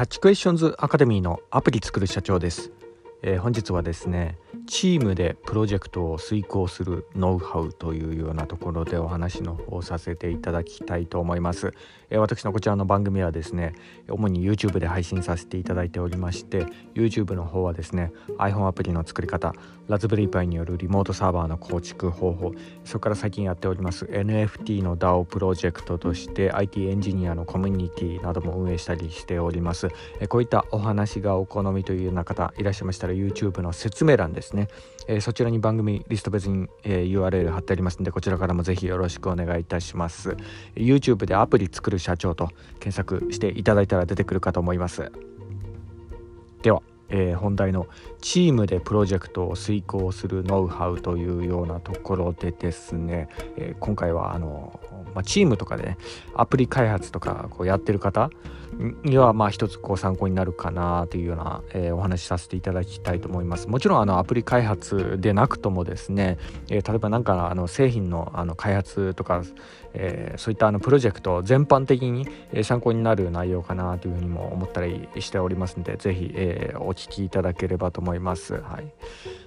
キャッチクエスチョンズアカデミーのアプリ作る社長です、えー、本日はですねチームでプロジェクトを遂行するノウハウというようなところでお話の方させていただきたいと思います、え、私のこちらの番組はですね主に YouTube で配信させていただいておりまして YouTube の方はですね iPhone アプリの作り方ラズベリーパイによるリモートサーバーの構築方法それから最近やっております NFT の DAO プロジェクトとして IT エンジニアのコミュニティなども運営したりしております、え、こういったお話がお好みというような方いらっしゃいましたら YouTube の説明欄ですね、えー、そちらに番組リスト別に、えー、URL 貼ってありますんでこちらからもぜひよろしくお願いいたします。YouTube でアプリ作る社長と検索していただいたら出てくるかと思います。では。えー、本題のチームでプロジェクトを遂行するノウハウというようなところでですね、えー、今回はあの、まあ、チームとかでねアプリ開発とかこうやってる方にはまあ一つこう参考になるかなというような、えー、お話しさせていただきたいと思います。もちろんあのアプリ開発でなくともですね、えー、例えば何かあの製品のあの開発とか、えー、そういったあのプロジェクト全般的に参考になる内容かなというふうにも思ったりしておりますので是非、えー、お聞きいただければと思います。はい、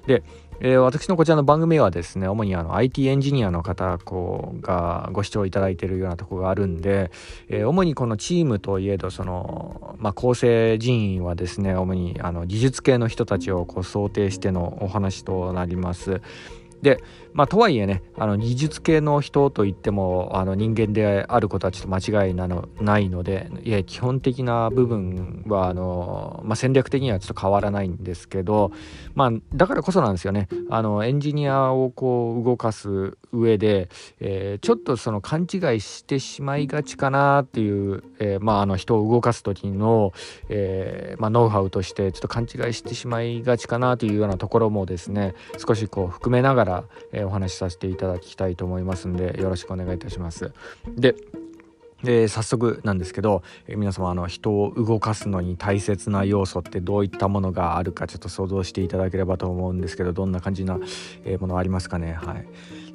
でえー、私のこちらの番組はですね主にあの IT エンジニアの方こうがご視聴いただいているようなところがあるんで、えー、主にこのチームといえどその、まあ、構成人員はですね主にあの技術系の人たちをこう想定してのお話となります。でまあ、とはいえねあの技術系の人といってもあの人間であることはちょっと間違いなのないのでいや基本的な部分はあの、まあ、戦略的にはちょっと変わらないんですけど、まあ、だからこそなんですよね。あのエンジニアをこう動かす上で、えー、ちょっとその勘違いしてしまいがちかなっていう、えー、まあ、あの人を動かす時の、えー、まあ、ノウハウとしてちょっと勘違いしてしまいがちかなというようなところもですね少しこう含めながら、えお話しさせていただきたいと思いますんでよろしくお願いいたします。でで早速なんですけど、え皆様あの人を動かすのに大切な要素ってどういったものがあるかちょっと想像していただければと思うんですけどどんな感じな、えものありますかね？はい。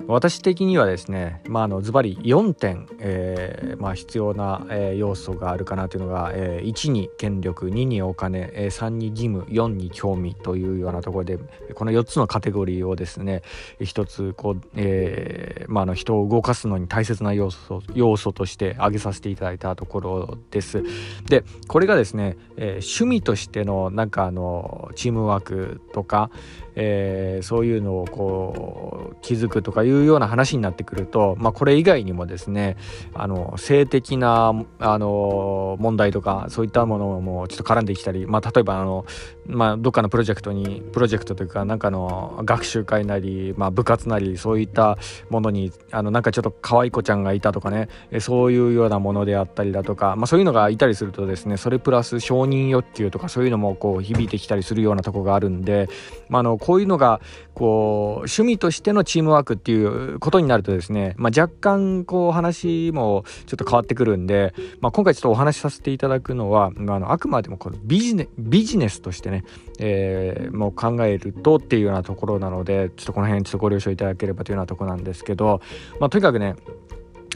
私的にはですね、まあ、あのズバリ4点、えーまあ、必要な、えー、要素があるかなというのが、えー、1に権力2にお金、えー、3に義務4に興味というようなところでこの4つのカテゴリーをですね一つこう、えーまあ、の人を動かすのに大切な要素要素として挙げさせていただいたところです。でこれがですね、えー、趣味としてのなんかあのチームワークとか、えー、そういうのをこう気づくとかいうような話になってくると、まあ、これ以外にもですねあの性的なあの問題とかそういったものもちょっと絡んできたり、まあ、例えばあの、まあ、どっかのプロジェクトにプロジェクトというかなんかの学習会なり、まあ、部活なりそういったものにあのなんかちょっと可愛い子ちゃんがいたとかねそういうようなものであったりだとか、まあ、そういうのがいたりするとですねそれプラス承認欲求とかそういうのもこう響いてきたりするようなとこがあるんで、まあ、あのこういうのがこう趣味としてのチームワークっていうことになるとですね、まあ、若干こう話もちょっと変わってくるんで、まあ、今回ちょっとお話しさせていただくのは、まあ、あのあくまでもこのビジネビジネスとしてね、えー、もう考えるとっていうようなところなのでちょっとこの辺ちょっとご了承いただければというようなとこなんですけど、まあ、とにかくね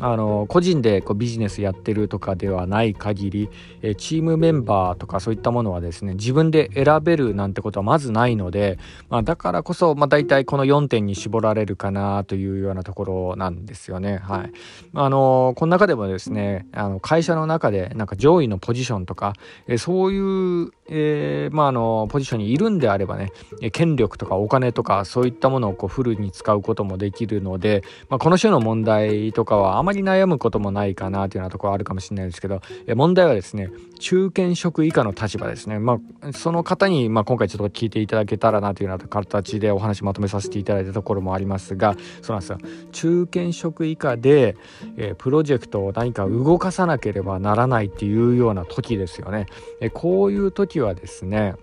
あの個人でこうビジネスやってるとかではない限り、えチームメンバーとかそういったものはですね自分で選べるなんてことはまずないので、まあ、だからこそ、まあ、大体この4点に絞られるかなというようなところなんですよね。はい、あのこの中でもですねあの会社の中でなんか上位のポジションとか、えそういうえー、まあ、のポジションにいるんであればね権力とかお金とかそういったものをこうフルに使うこともできるので、まあ、この種の問題とかはあまり悩むこともないかなというようなところあるかもしれないですけど、え問題はですね中堅職以下の立場ですね、まあ、その方に、まあ、今回ちょっと聞いていただけたらなというような形でお話まとめさせていただいたところもありますがそうなんですよ中堅職以下で、えー、プロジェクトを何か動かさなければならないっていうような時ですよね。えこういう時はですね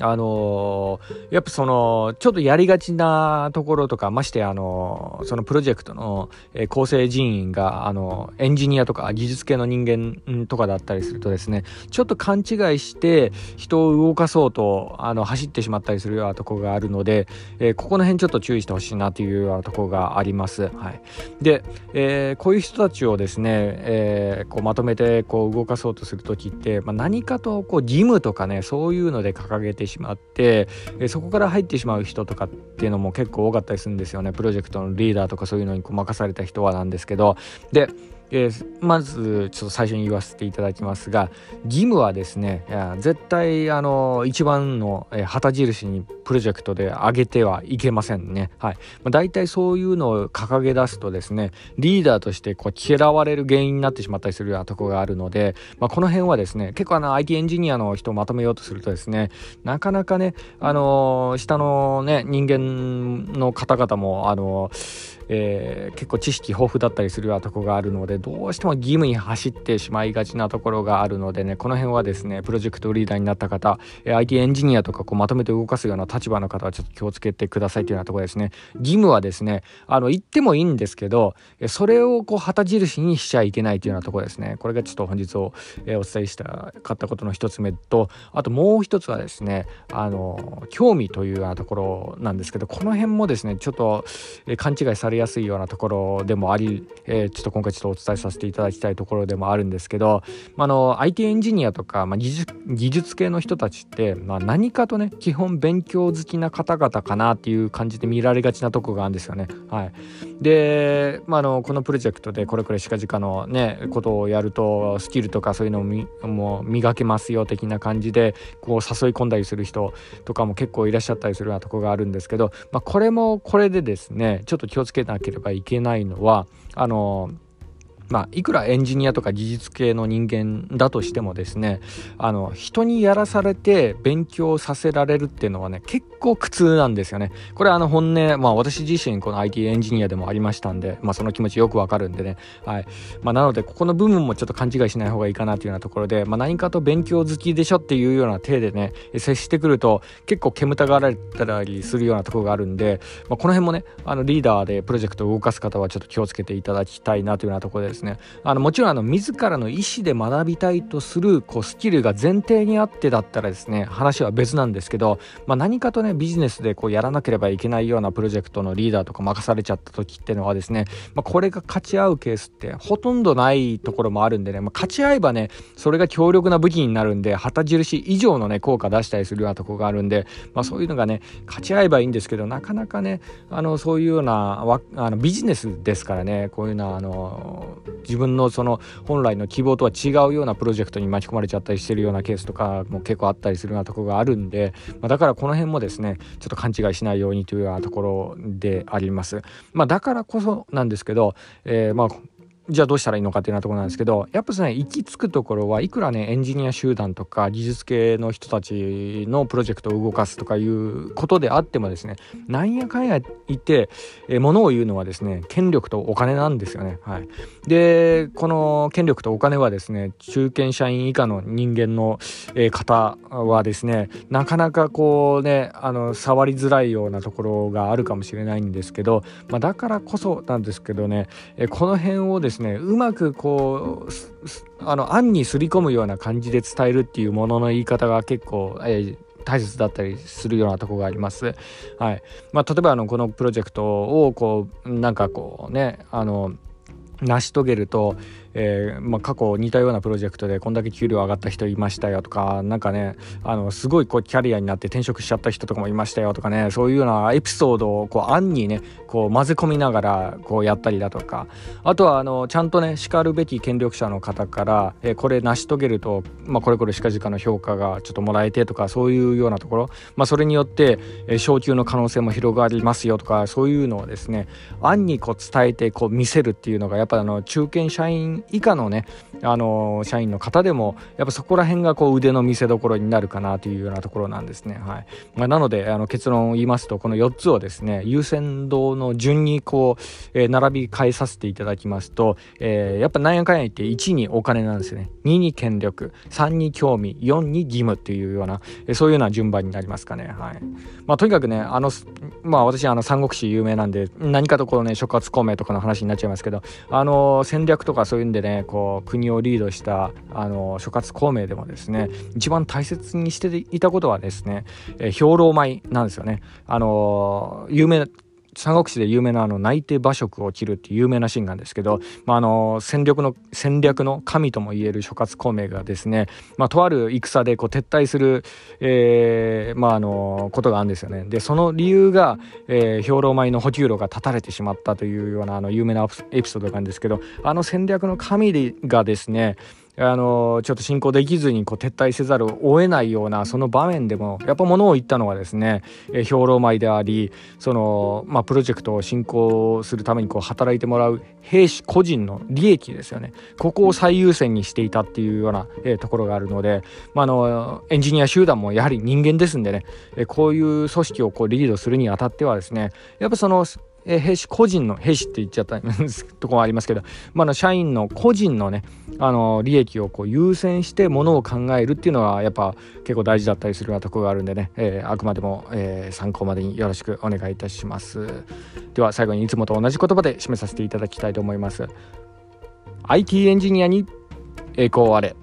あのー、やっぱそのちょっとやりがちなところとかましてあのー、そのプロジェクトの、えー、構成人員があのエンジニアとか技術系の人間とかだったりするとですねちょっと勘違いして人を動かそうとあの走ってしまったりするようなところがあるので、えここの辺ちょっと注意してほしいなというようなところがあります。はい、で、えこういう人たちをですね、えこうまとめてこう動かそうとする時って、まあ、何かとこう義務とかねそういうので掲げてしまって、えそこから入ってしまう人とかっていうのも結構多かったりするんですよね。プロジェクトのリーダーとかそういうのに任された人はなんですけど。でえー、まずちょっと最初に言わせていただきますが義務はですね絶対あの一番の、えー、旗印にプロジェクトで上げてはいけませんね。はいまあ、大体そういうのを掲げ出すとですねリーダーとしてこう嫌われる原因になってしまったりするようなとこがあるので、まあ、この辺はですね結構あの IT エンジニアの人をまとめようとするとですねなかなかねあのー、下のね人間の方々もあのーえー、結構知識豊富だったりするようなとこがあるのでどうしても義務に走ってしまいがちなところがあるのでねこの辺はですねプロジェクトリーダーになった方、え、IT エンジニアとかこうまとめて動かすような立場の方はちょっと気をつけてくださいというようなところですね。義務はですねあの言ってもいいんですけどそれをこう旗印にしちゃいけないというようなところですね。これがちょっと本日を、え、お伝えしたかったことの一つ目とあともう一つはですねあの興味というようなところなんですけどこの辺もですねちょっと、え、勘違いされやすいようなところでもあり、えー、ちょっと今回ちょっとお伝えさせていただきたいところでもあるんですけど、まあ、の IT エンジニアとか、まあ、技術技術系の人たちって、まあ、何かとね基本勉強好きな方々かなっていう感じで見られがちなとこがあるんですよね。はい、で、まあ、のこのプロジェクトでこれくらい近々のねことをやるとスキルとかそういうのをもう磨けますよ的な感じでこう誘い込んだりする人とかも結構いらっしゃったりするようなとこがあるんですけど、まあ、これもこれでですねちょっと気をつけなければいけないのはあのまあ、いくらエンジニアとか技術系の人間だとしてもですねあの人にやらされて勉強させられるっていうのはね結構苦痛なんですよね。これあの本音まあ私自身この IT エンジニアでもありましたんで、まあ、その気持ちよくわかるんでね、はい。まあ、なのでここの部分もちょっと勘違いしない方がいいかなというようなところで、まあ、何かと勉強好きでしょっていうような体でね接してくると結構煙たがられたりするようなところがあるんで、まあ、この辺もねあのリーダーでプロジェクトを動かす方はちょっと気をつけていただきたいなというようなところです。ですね。あのもちろんあの自らの意思で学びたいとするこうスキルが前提にあってだったらですね話は別なんですけど、まあ、何かとねビジネスでこうやらなければいけないようなプロジェクトのリーダーとか任されちゃった時っていうのはですね、まあ、これが勝ち合うケースってほとんどないところもあるんでね、まあ、勝ち合えばねそれが強力な武器になるんで旗印以上のね効果出したりするようなとこがあるんで、まあ、そういうのがね勝ち合えばいいんですけどなかなかねあのそういうようなあのビジネスですからねこういうのはあの自分のその本来の希望とは違うようなプロジェクトに巻き込まれちゃったりしてるようなケースとかも結構あったりするようなとこがあるんで、まあ、だからこの辺もですねちょっと勘違いしないようにというようなところであります。まあ、だからこそなんですけど、えー、まあじゃあどうしたらいいのかっていうようなところなんですけどやっぱですね行き着くところはいくらねエンジニア集団とか技術系の人たちのプロジェクトを動かすとかいうことであってもですねなんやかんや言って、えー、を言うのはですね権力とお金なんですよね。はい、でこの権力とお金はですね中堅社員以下の人間の、えー、方はですねなかなかこうねあの触りづらいようなところがあるかもしれないんですけど、まあ、だからこそなんですけどね、えー、この辺をですねですねうまくこうあの案にすり込むような感じで伝えるっていうものの言い方が結構、えー大切だったりするようなとこがあります。はいまあ、例えばあのこのプロジェクトをこうなんかこうねあの成し遂げると、えーまあ、過去似たようなプロジェクトでこんだけ給料上がった人いましたよとか何かねあのすごいこうキャリアになって転職しちゃった人とかもいましたよとかねそういうようなエピソードをこう案にねこう混ぜ込みながらこうやったりだとか。あとはあのちゃんとねしかるべき権力者の方から、えー、これ成し遂げると、まあ、これこれしかじかの評価がちょっともらえてとかそういうようなところ、まあ、それによって、えー、昇給の可能性も広がりますよとかそういうのをですね案にこう伝えてこう見せるっていうのがやっぱあの中堅社員以下のねあの社員の方でもやっぱそこら辺がこう腕の見せ所になるかなというようなところなんですね。はいまあ、なのであの結論を言いますとこの4つをですね優先度の順にこう、えー、並び替えさせていただきますと、えー、やっぱなんやかんや言って1にお金なんですね2に権力3に興味4に義務っていうような、えー、そういうような順番になりますかね。はいまあ、とにかくねあのまあ私あの三国志有名なんで何かとこうね諸葛孔明とかの話になっちゃいますけどあの戦略とかそういうでねこう国をリードしたあの諸葛孔明でもですね一番大切にしていたことはですね、えー、兵糧米なんですよね。あの有名三国志で有名なあの内定馬謖を切るっていう有名なシーンなんですけど、まあ、あの戦略の戦略の神ともいえる諸葛孔明がですね、まあ、とある戦でこう撤退する、えーまあ、あのことがあるんですよね。でその理由が、えー、兵糧米の補給路が断たれてしまったというようなあの有名なエピソードがあるんですけどあの戦略の神がですねあのちょっと進行できずにこう撤退せざるを得ないようなその場面でもやっぱものを言ったのはですね、兵糧米でありその、まあ、プロジェクトを進行するためにこう働いてもらう兵士個人の利益ですよね。ここを最優先にしていたっていうような、えところがあるので、まあ、のエンジニア集団もやはり人間ですんでね、えこういう組織をこうリードするにあたってはですねやっぱそのえ兵士個人の兵士って言っちゃったとこもありますけど、まあ、の社員の個人のねあの利益をこう優先してものを考えるっていうのはやっぱ結構大事だったりするようなとこがあるんでね、えー、あくまでも、えー、参考までによろしくお願いいたします。では最後にいつもと同じ言葉で締めさせていただきたいと思います。IT エンジニアに栄光あれ。